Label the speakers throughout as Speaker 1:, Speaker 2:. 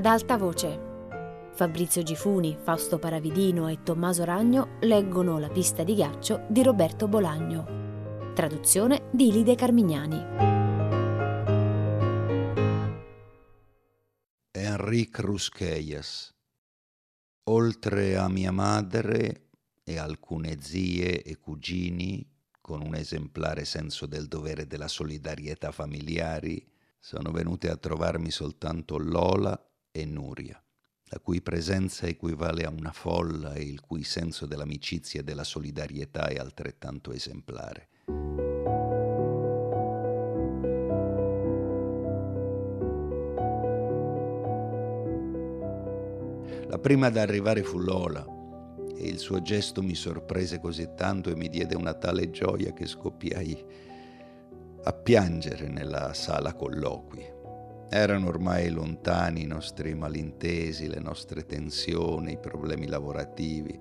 Speaker 1: ad alta voce. Fabrizio Gifuni, Fausto Paravidino e Tommaso Ragno leggono La pista di ghiaccio di Roberto Bolagno. Traduzione di Lide Carmignani.
Speaker 2: Enrique Rusquellas. Oltre a mia madre e alcune zie e cugini, con un esemplare senso del dovere della solidarietà familiari, sono venute a trovarmi soltanto Lola e Nuria la cui presenza equivale a una folla e il cui senso dell'amicizia e della solidarietà è altrettanto esemplare. La prima ad arrivare fu Lola e il suo gesto mi sorprese così tanto e mi diede una tale gioia che scoppiai a piangere nella sala colloqui. Erano ormai lontani i nostri malintesi, le nostre tensioni, i problemi lavorativi.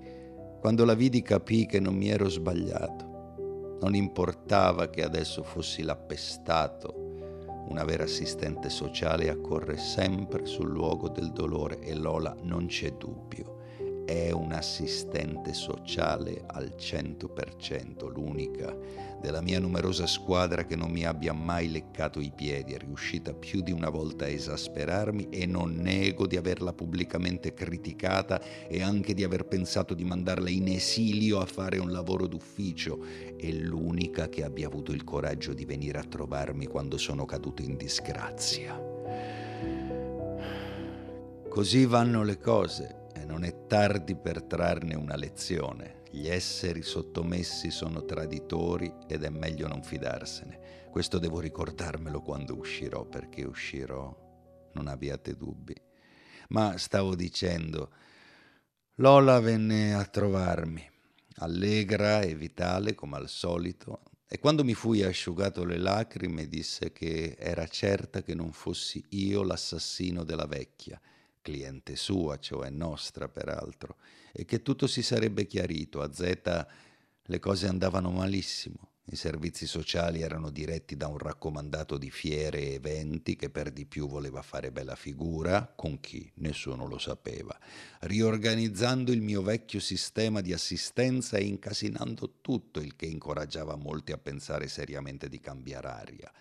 Speaker 2: Quando la vidi capì che non mi ero sbagliato. Non importava che adesso fossi l'appestato. Una vera assistente sociale accorre sempre sul luogo del dolore e Lola non c'è dubbio è un assistente sociale al 100%, l'unica della mia numerosa squadra che non mi abbia mai leccato i piedi, è riuscita più di una volta a esasperarmi e non nego di averla pubblicamente criticata e anche di aver pensato di mandarla in esilio a fare un lavoro d'ufficio. È l'unica che abbia avuto il coraggio di venire a trovarmi quando sono caduto in disgrazia. Così vanno le cose non è tardi per trarne una lezione. Gli esseri sottomessi sono traditori ed è meglio non fidarsene. Questo devo ricordarmelo quando uscirò, perché uscirò, non abbiate dubbi. Ma stavo dicendo, Lola venne a trovarmi, allegra e vitale come al solito, e quando mi fui asciugato le lacrime disse che era certa che non fossi io l'assassino della vecchia cliente sua, cioè nostra peraltro, e che tutto si sarebbe chiarito. A Z le cose andavano malissimo. I servizi sociali erano diretti da un raccomandato di fiere e eventi che per di più voleva fare bella figura, con chi nessuno lo sapeva, riorganizzando il mio vecchio sistema di assistenza e incasinando tutto, il che incoraggiava molti a pensare seriamente di cambiare aria.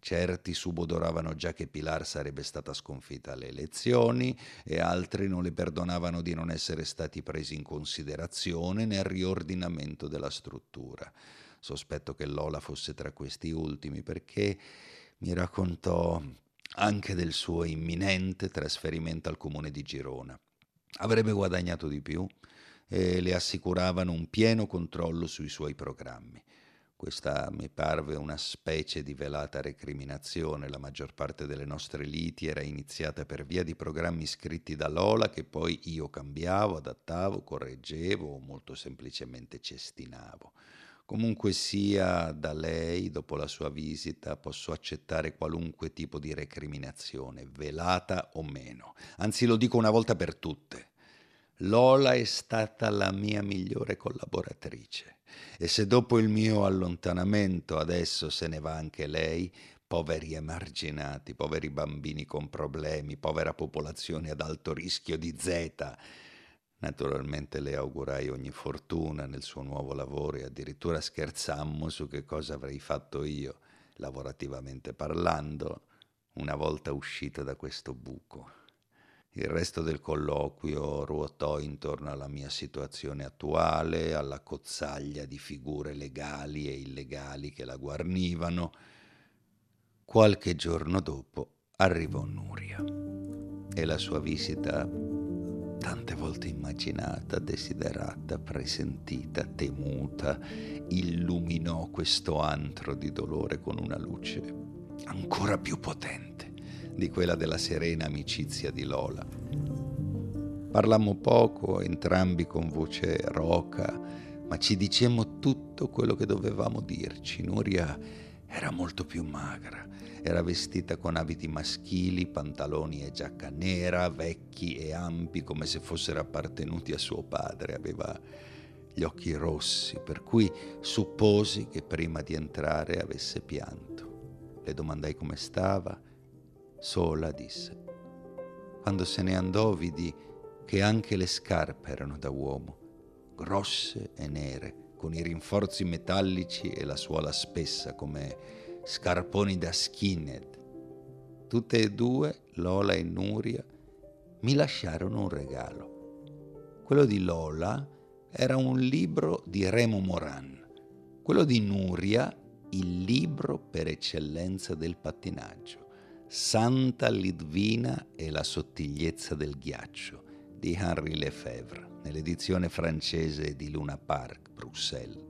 Speaker 2: Certi subodoravano già che Pilar sarebbe stata sconfitta alle elezioni e altri non le perdonavano di non essere stati presi in considerazione nel riordinamento della struttura. Sospetto che Lola fosse tra questi ultimi perché mi raccontò anche del suo imminente trasferimento al comune di Girona. Avrebbe guadagnato di più e le assicuravano un pieno controllo sui suoi programmi. Questa mi parve una specie di velata recriminazione. La maggior parte delle nostre liti era iniziata per via di programmi scritti da Lola che poi io cambiavo, adattavo, correggevo o molto semplicemente cestinavo. Comunque sia da lei, dopo la sua visita, posso accettare qualunque tipo di recriminazione, velata o meno. Anzi, lo dico una volta per tutte. Lola è stata la mia migliore collaboratrice. E se dopo il mio allontanamento adesso se ne va anche lei, poveri emarginati, poveri bambini con problemi, povera popolazione ad alto rischio di Z. Naturalmente le augurai ogni fortuna nel suo nuovo lavoro e addirittura scherzammo su che cosa avrei fatto io, lavorativamente parlando, una volta uscita da questo buco. Il resto del colloquio ruotò intorno alla mia situazione attuale, alla cozzaglia di figure legali e illegali che la guarnivano. Qualche giorno dopo arrivò Nuria e la sua visita, tante volte immaginata, desiderata, presentita, temuta, illuminò questo antro di dolore con una luce ancora più potente di quella della serena amicizia di Lola. Parlammo poco, entrambi con voce roca, ma ci dicemmo tutto quello che dovevamo dirci. Nuria era molto più magra, era vestita con abiti maschili, pantaloni e giacca nera, vecchi e ampi come se fossero appartenuti a suo padre, aveva gli occhi rossi, per cui supposi che prima di entrare avesse pianto. Le domandai come stava Sola disse. Quando se ne andò vidi che anche le scarpe erano da uomo, grosse e nere, con i rinforzi metallici e la suola spessa come scarponi da skinhead. Tutte e due, Lola e Nuria, mi lasciarono un regalo. Quello di Lola era un libro di Remo Moran, quello di Nuria il libro per eccellenza del pattinaggio, Santa Lidvina e la sottigliezza del ghiaccio di Henri Lefebvre, nell'edizione francese di Luna Park, Bruxelles.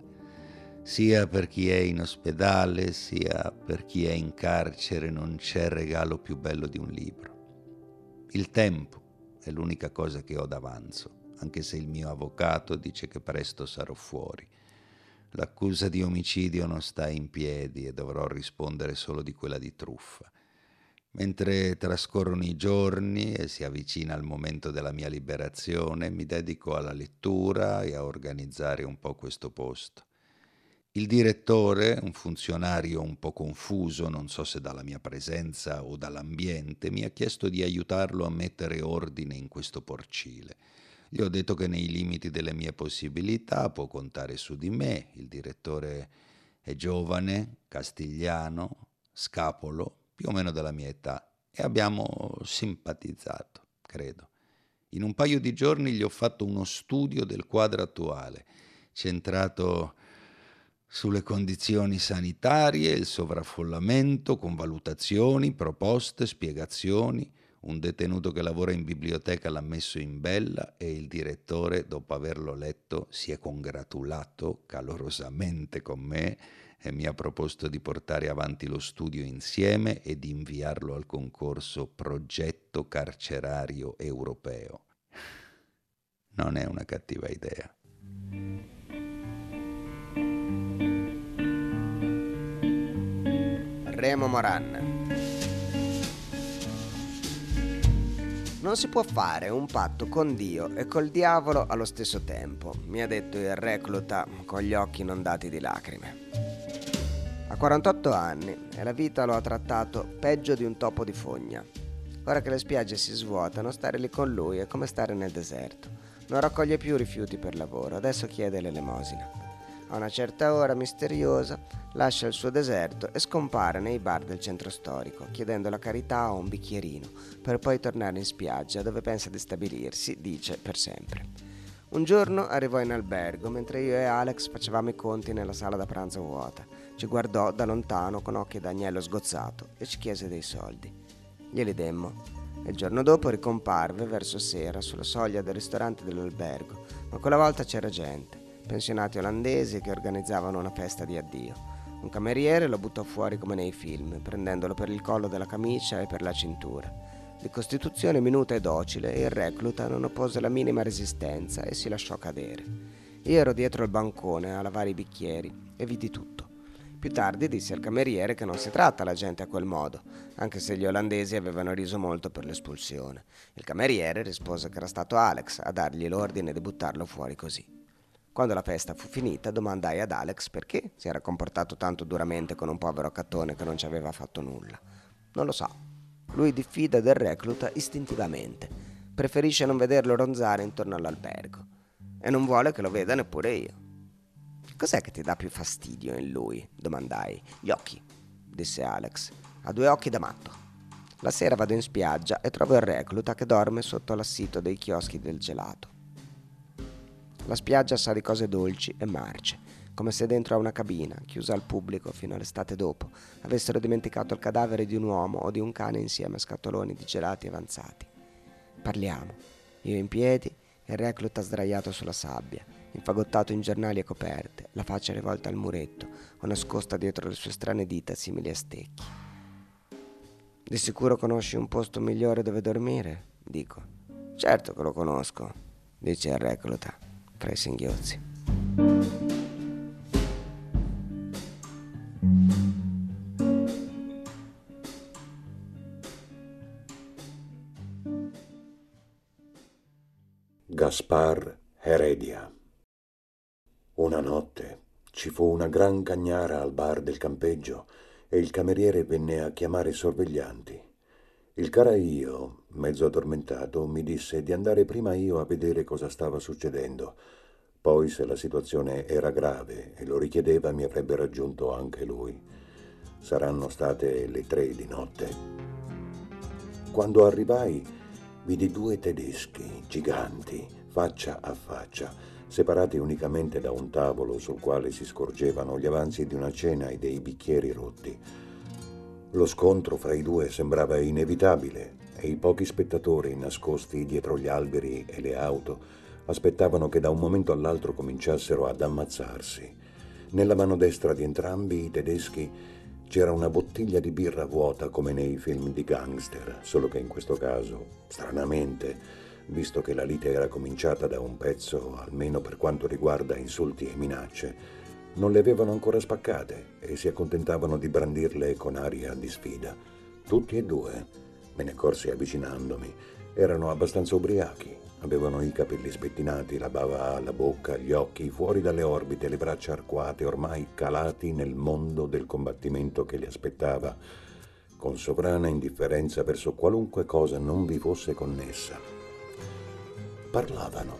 Speaker 2: Sia per chi è in ospedale, sia per chi è in carcere, non c'è regalo più bello di un libro. Il tempo è l'unica cosa che ho d'avanzo, anche se il mio avvocato dice che presto sarò fuori. L'accusa di omicidio non sta in piedi e dovrò rispondere solo di quella di truffa. Mentre trascorrono i giorni e si avvicina il momento della mia liberazione, mi dedico alla lettura e a organizzare un po' questo posto. Il direttore, un funzionario un po' confuso, non so se dalla mia presenza o dall'ambiente, mi ha chiesto di aiutarlo a mettere ordine in questo porcile. Gli ho detto che nei limiti delle mie possibilità può contare su di me. Il direttore è giovane, castigliano, scapolo, più o meno della mia età, e abbiamo simpatizzato, credo. In un paio di giorni gli ho fatto uno studio del quadro attuale, centrato sulle condizioni sanitarie, il sovraffollamento, con valutazioni, proposte, spiegazioni un detenuto che lavora in biblioteca l'ha messo in bella e il direttore, dopo averlo letto, si è congratulato calorosamente con me e mi ha proposto di portare avanti lo studio insieme e di inviarlo al concorso Progetto Carcerario Europeo. Non è una cattiva idea.
Speaker 3: Remo Moran Non si può fare un patto con Dio e col diavolo allo stesso tempo, mi ha detto il recluta con gli occhi inondati di lacrime. Ha 48 anni e la vita lo ha trattato peggio di un topo di fogna. Ora che le spiagge si svuotano, stare lì con lui è come stare nel deserto. Non raccoglie più rifiuti per lavoro, adesso chiede l'elemosina a una certa ora misteriosa, lascia il suo deserto e scompare nei bar del centro storico, chiedendo la carità o un bicchierino, per poi tornare in spiaggia dove pensa di stabilirsi, dice, per sempre. Un giorno arrivò in albergo mentre io e Alex facevamo i conti nella sala da pranzo vuota. Ci guardò da lontano con occhi d'agnello sgozzato e ci chiese dei soldi. Glieli demmo. Il giorno dopo ricomparve verso sera sulla soglia del ristorante dell'albergo, ma quella volta c'era gente pensionati olandesi che organizzavano una festa di addio. Un cameriere lo buttò fuori come nei film, prendendolo per il collo della camicia e per la cintura. Di costituzione minuta e docile, il recluta non oppose la minima resistenza e si lasciò cadere. Io ero dietro il bancone a lavare i bicchieri e vidi tutto. Più tardi disse al cameriere che non si tratta la gente a quel modo, anche se gli olandesi avevano riso molto per l'espulsione. Il cameriere rispose che era stato Alex a dargli l'ordine di buttarlo fuori così. Quando la festa fu finita, domandai ad Alex perché si era comportato tanto duramente con un povero cattone che non ci aveva fatto nulla. Non lo sa. Lui diffida del recluta istintivamente. Preferisce non vederlo ronzare intorno all'albergo. E non vuole che lo veda neppure io. Cos'è che ti dà più fastidio in lui? domandai. Gli occhi, disse Alex. Ha due occhi da matto. La sera vado in spiaggia e trovo il recluta che dorme sotto l'assito dei chioschi del gelato. La spiaggia sa di cose dolci e marce, come se dentro a una cabina, chiusa al pubblico fino all'estate dopo, avessero dimenticato il cadavere di un uomo o di un cane insieme a scatoloni di gelati avanzati. Parliamo, io in piedi e il recluta sdraiato sulla sabbia, infagottato in giornali e coperte, la faccia rivolta al muretto o nascosta dietro le sue strane dita simili a stecchi. Di sicuro conosci un posto migliore dove dormire? Dico. Certo che lo conosco, dice il recluta fra i singhiozzi.
Speaker 4: Gaspar Heredia Una notte ci fu una gran cagnara al bar del campeggio e il cameriere venne a chiamare i sorveglianti. Il caraio, mezzo addormentato, mi disse di andare prima io a vedere cosa stava succedendo. Poi, se la situazione era grave e lo richiedeva, mi avrebbe raggiunto anche lui. Saranno state le tre di notte. Quando arrivai, vidi due tedeschi giganti, faccia a faccia, separati unicamente da un tavolo sul quale si scorgevano gli avanzi di una cena e dei bicchieri rotti. Lo scontro fra i due sembrava inevitabile e i pochi spettatori nascosti dietro gli alberi e le auto aspettavano che da un momento all'altro cominciassero ad ammazzarsi. Nella mano destra di entrambi i tedeschi c'era una bottiglia di birra vuota come nei film di gangster, solo che in questo caso, stranamente, visto che la lite era cominciata da un pezzo, almeno per quanto riguarda insulti e minacce, non le avevano ancora spaccate e si accontentavano di brandirle con aria di sfida. Tutti e due, me ne accorsi avvicinandomi, erano abbastanza ubriachi. Avevano i capelli spettinati, la bava alla bocca, gli occhi fuori dalle orbite, le braccia arcuate, ormai calati nel mondo del combattimento che li aspettava, con sovrana indifferenza verso qualunque cosa non vi fosse connessa. Parlavano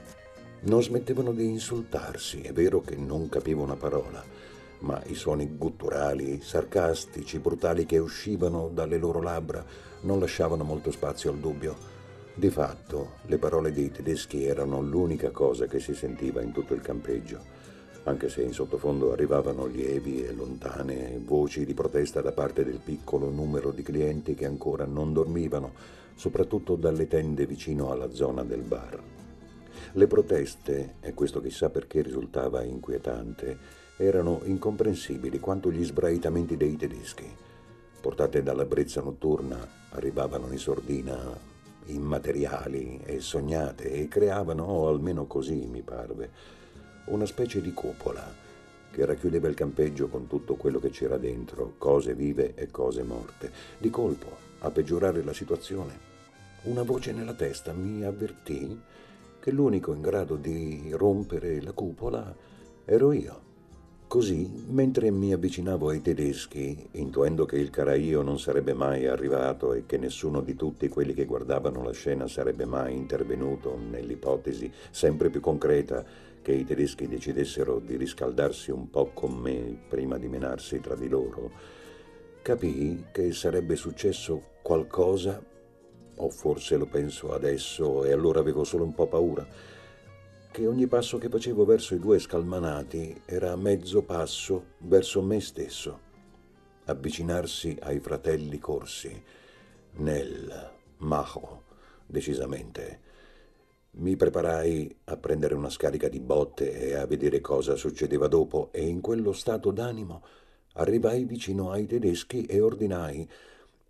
Speaker 4: non smettevano di insultarsi, è vero che non capivo una parola, ma i suoni gutturali, sarcastici, brutali che uscivano dalle loro labbra non lasciavano molto spazio al dubbio. Di fatto, le parole dei tedeschi erano l'unica cosa che si sentiva in tutto il campeggio, anche se in sottofondo arrivavano lievi e lontane voci di protesta da parte del piccolo numero di clienti che ancora non dormivano, soprattutto dalle tende vicino alla zona del bar. Le proteste, e questo chissà perché risultava inquietante, erano incomprensibili quanto gli sbraitamenti dei tedeschi. Portate dalla brezza notturna, arrivavano in sordina immateriali e sognate e creavano, o almeno così mi parve, una specie di cupola che racchiudeva il campeggio con tutto quello che c'era dentro, cose vive e cose morte. Di colpo, a peggiorare la situazione, una voce nella testa mi avvertì che l'unico in grado di rompere la cupola ero io. Così, mentre mi avvicinavo ai tedeschi, intuendo che il caraio non sarebbe mai arrivato e che nessuno di tutti quelli che guardavano la scena sarebbe mai intervenuto nell'ipotesi sempre più concreta che i tedeschi decidessero di riscaldarsi un po' con me prima di menarsi tra di loro, capii che sarebbe successo qualcosa o forse lo penso adesso e allora avevo solo un po' paura, che ogni passo che facevo verso i due scalmanati era mezzo passo verso me stesso, avvicinarsi ai fratelli corsi, nel Maho, decisamente. Mi preparai a prendere una scarica di botte e a vedere cosa succedeva dopo e in quello stato d'animo arrivai vicino ai tedeschi e ordinai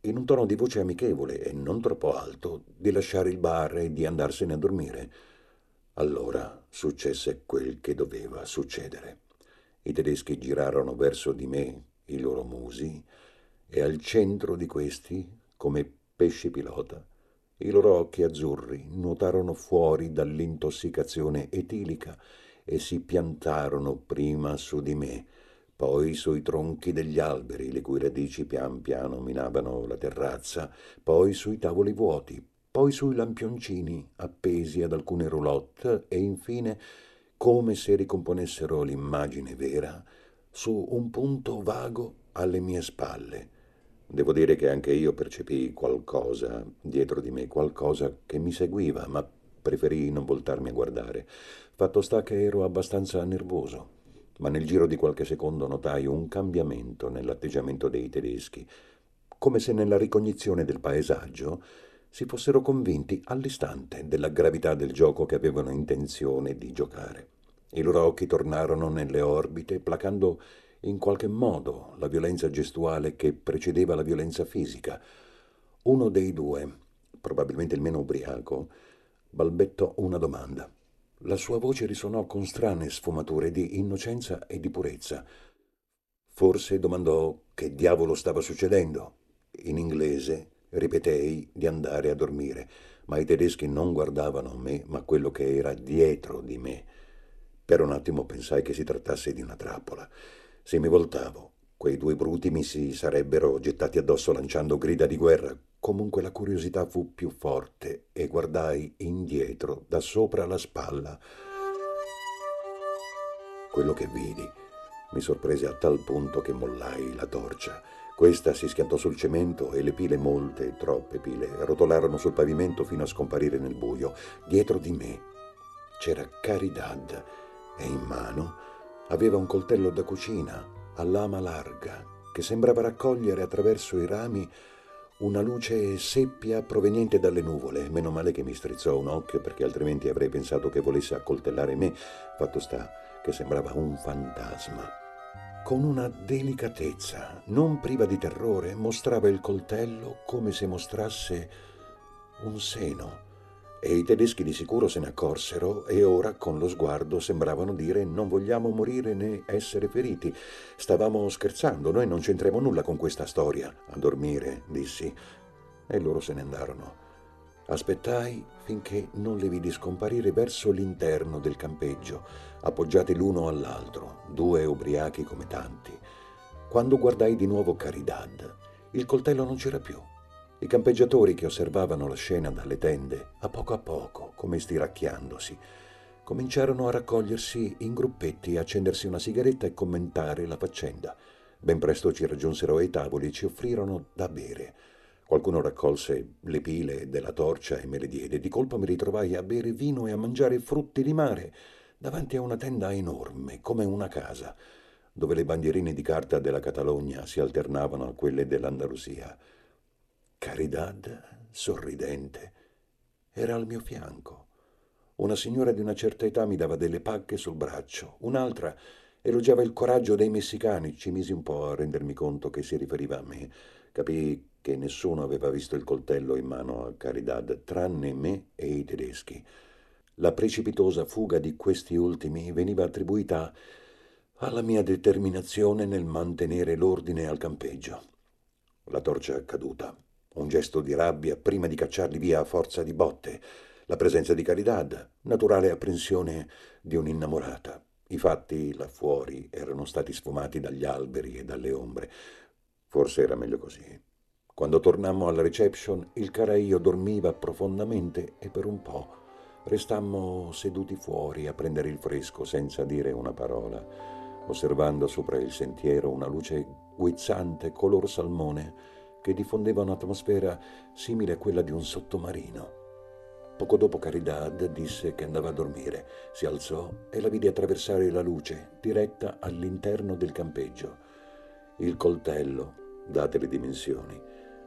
Speaker 4: in un tono di voce amichevole e non troppo alto, di lasciare il bar e di andarsene a dormire. Allora successe quel che doveva succedere. I tedeschi girarono verso di me i loro musi e al centro di questi, come pesci pilota, i loro occhi azzurri nuotarono fuori dall'intossicazione etilica e si piantarono prima su di me, poi sui tronchi degli alberi, le cui radici pian piano minavano la terrazza, poi sui tavoli vuoti, poi sui lampioncini appesi ad alcune roulotte e infine, come se ricomponessero l'immagine vera, su un punto vago alle mie spalle. Devo dire che anche io percepii qualcosa dietro di me, qualcosa che mi seguiva, ma preferii non voltarmi a guardare. Fatto sta che ero abbastanza nervoso ma nel giro di qualche secondo notai un cambiamento nell'atteggiamento dei tedeschi, come se nella ricognizione del paesaggio si fossero convinti all'istante della gravità del gioco che avevano intenzione di giocare. I loro occhi tornarono nelle orbite, placando in qualche modo la violenza gestuale che precedeva la violenza fisica. Uno dei due, probabilmente il meno ubriaco, balbettò una domanda. La sua voce risuonò con strane sfumature di innocenza e di purezza. Forse domandò che diavolo stava succedendo. In inglese ripetei di andare a dormire, ma i tedeschi non guardavano me, ma quello che era dietro di me. Per un attimo pensai che si trattasse di una trappola. Se mi voltavo, quei due bruti mi si sarebbero gettati addosso lanciando grida di guerra, comunque la curiosità fu più forte e guardai indietro, da sopra la spalla. Quello che vidi mi sorprese a tal punto che mollai la torcia. Questa si schiantò sul cemento e le pile, molte, troppe pile, rotolarono sul pavimento fino a scomparire nel buio. Dietro di me c'era Caridad e in mano aveva un coltello da cucina a lama larga che sembrava raccogliere attraverso i rami una luce seppia proveniente dalle nuvole. Meno male che mi strizzò un occhio perché altrimenti avrei pensato che volesse accoltellare me. Fatto sta che sembrava un fantasma. Con una delicatezza, non priva di terrore, mostrava il coltello come se mostrasse un seno e i tedeschi di sicuro se ne accorsero e ora con lo sguardo sembravano dire non vogliamo morire né essere feriti. Stavamo scherzando, noi non c'entriamo nulla con questa storia. A dormire, dissi. E loro se ne andarono. Aspettai finché non le vidi scomparire verso l'interno del campeggio, appoggiati l'uno all'altro, due ubriachi come tanti. Quando guardai di nuovo Caridad, il coltello non c'era più. I campeggiatori che osservavano la scena dalle tende, a poco a poco, come stiracchiandosi, cominciarono a raccogliersi in gruppetti, accendersi una sigaretta e commentare la faccenda. Ben presto ci raggiunsero ai tavoli e ci offrirono da bere. Qualcuno raccolse le pile della torcia e me le diede. Di colpo mi ritrovai a bere vino e a mangiare frutti di mare davanti a una tenda enorme, come una casa, dove le bandierine di carta della Catalogna si alternavano a quelle dell'Andalusia. Caridad, sorridente, era al mio fianco. Una signora di una certa età mi dava delle pacche sul braccio, un'altra elogiava il coraggio dei messicani. Ci misi un po' a rendermi conto che si riferiva a me. Capii che nessuno aveva visto il coltello in mano a Caridad, tranne me e i tedeschi. La precipitosa fuga di questi ultimi veniva attribuita alla mia determinazione nel mantenere l'ordine al campeggio. La torcia caduta un gesto di rabbia prima di cacciarli via a forza di botte, la presenza di Caridad, naturale apprensione di un'innamorata. I fatti là fuori erano stati sfumati dagli alberi e dalle ombre. Forse era meglio così. Quando tornammo alla reception, il cara e io dormiva profondamente e per un po' restammo seduti fuori a prendere il fresco senza dire una parola, osservando sopra il sentiero una luce guizzante color salmone che diffondeva un'atmosfera simile a quella di un sottomarino. Poco dopo Caridad disse che andava a dormire, si alzò e la vide attraversare la luce, diretta all'interno del campeggio. Il coltello, date le dimensioni,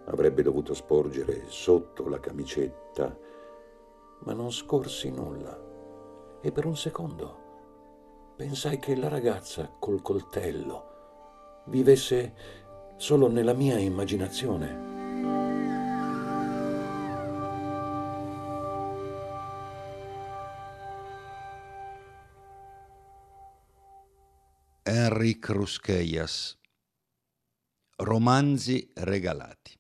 Speaker 4: avrebbe dovuto sporgere sotto la camicetta, ma non scorsi nulla. E per un secondo pensai che la ragazza col coltello vivesse solo nella mia immaginazione.
Speaker 2: Enric Rusquellas Romanzi regalati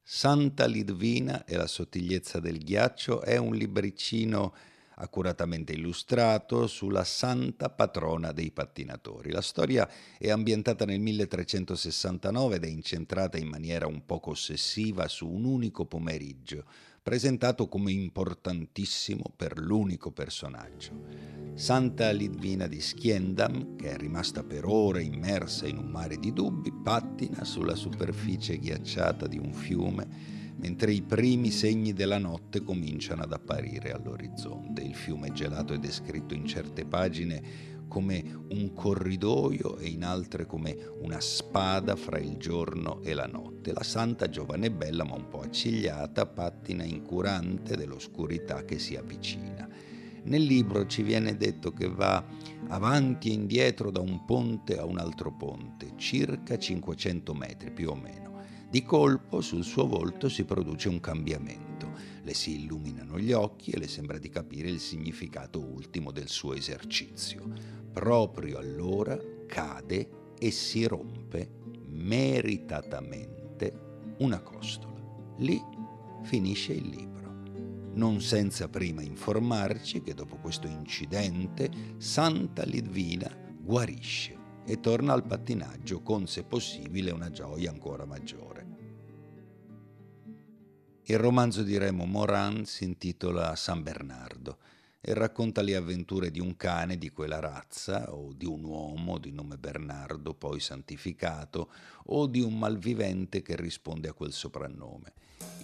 Speaker 2: Santa Lidvina e la sottigliezza del ghiaccio è un libricino accuratamente illustrato sulla santa patrona dei pattinatori. La storia è ambientata nel 1369 ed è incentrata in maniera un poco ossessiva su un unico pomeriggio, presentato come importantissimo per l'unico personaggio. Santa Lidvina di Schiendam, che è rimasta per ore immersa in un mare di dubbi, pattina sulla superficie ghiacciata di un fiume mentre i primi segni della notte cominciano ad apparire all'orizzonte. Il fiume gelato è descritto in certe pagine come un corridoio e in altre come una spada fra il giorno e la notte. La santa giovane è bella ma un po' accigliata, pattina incurante dell'oscurità che si avvicina. Nel libro ci viene detto che va avanti e indietro da un ponte a un altro ponte, circa 500 metri più o meno. Di colpo sul suo volto si produce un cambiamento, le si illuminano gli occhi e le sembra di capire il significato ultimo del suo esercizio. Proprio allora cade e si rompe meritatamente una costola. Lì finisce il libro, non senza prima informarci che dopo questo incidente Santa Lidvina guarisce e torna al pattinaggio con, se possibile, una gioia ancora maggiore. Il romanzo di Remo Moran si intitola San Bernardo e racconta le avventure di un cane di quella razza o di un uomo di nome Bernardo poi santificato o di un malvivente che risponde a quel soprannome.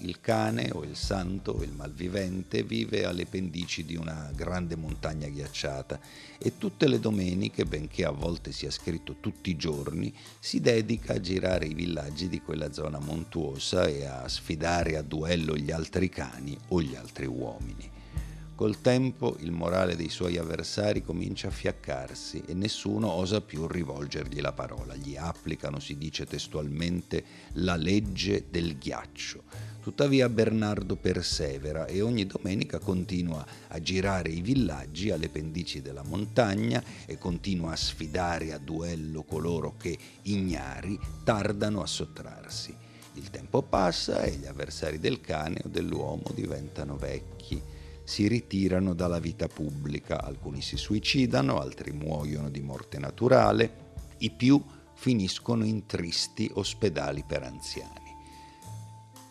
Speaker 2: Il cane o il santo o il malvivente vive alle pendici di una grande montagna ghiacciata e tutte le domeniche, benché a volte sia scritto tutti i giorni, si dedica a girare i villaggi di quella zona montuosa e a sfidare a duello gli altri cani o gli altri uomini. Col tempo il morale dei suoi avversari comincia a fiaccarsi e nessuno osa più rivolgergli la parola. Gli applicano, si dice testualmente, la legge del ghiaccio. Tuttavia Bernardo persevera e ogni domenica continua a girare i villaggi alle pendici della montagna e continua a sfidare a duello coloro che, ignari, tardano a sottrarsi. Il tempo passa e gli avversari del cane o dell'uomo diventano vecchi si ritirano dalla vita pubblica, alcuni si suicidano, altri muoiono di morte naturale, i più finiscono in tristi ospedali per anziani.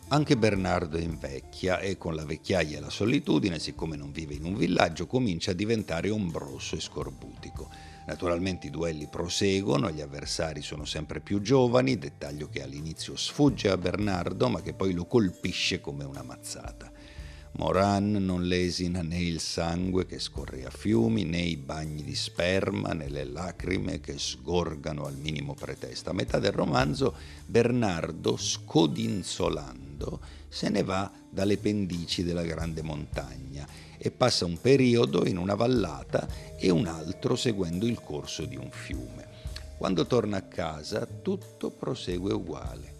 Speaker 2: Anche Bernardo invecchia e con la vecchiaia e la solitudine, siccome non vive in un villaggio, comincia a diventare ombroso e scorbutico. Naturalmente i duelli proseguono, gli avversari sono sempre più giovani, dettaglio che all'inizio sfugge a Bernardo ma che poi lo colpisce come una mazzata. Moran non lesina né il sangue che scorre a fiumi, né i bagni di sperma, né le lacrime che sgorgano al minimo pretesto. A metà del romanzo Bernardo, scodinzolando, se ne va dalle pendici della grande montagna e passa un periodo in una vallata e un altro seguendo il corso di un fiume. Quando torna a casa tutto prosegue uguale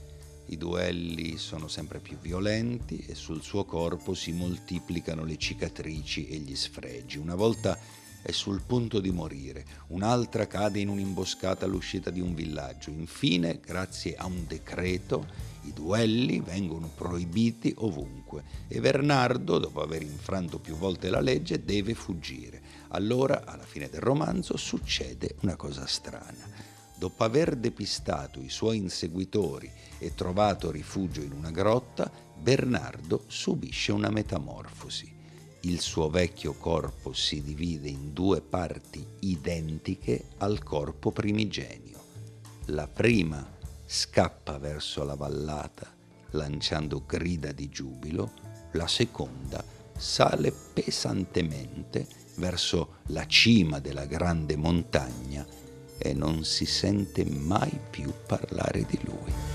Speaker 2: i duelli sono sempre più violenti e sul suo corpo si moltiplicano le cicatrici e gli sfregi. Una volta è sul punto di morire, un'altra cade in un'imboscata all'uscita di un villaggio. Infine, grazie a un decreto, i duelli vengono proibiti ovunque e Bernardo, dopo aver infranto più volte la legge, deve fuggire. Allora, alla fine del romanzo, succede una cosa strana. Dopo aver depistato i suoi inseguitori e trovato rifugio in una grotta, Bernardo subisce una metamorfosi. Il suo vecchio corpo si divide in due parti identiche al corpo primigenio. La prima scappa verso la vallata lanciando grida di giubilo, la seconda sale pesantemente verso la cima della grande montagna e non si sente mai più parlare di lui.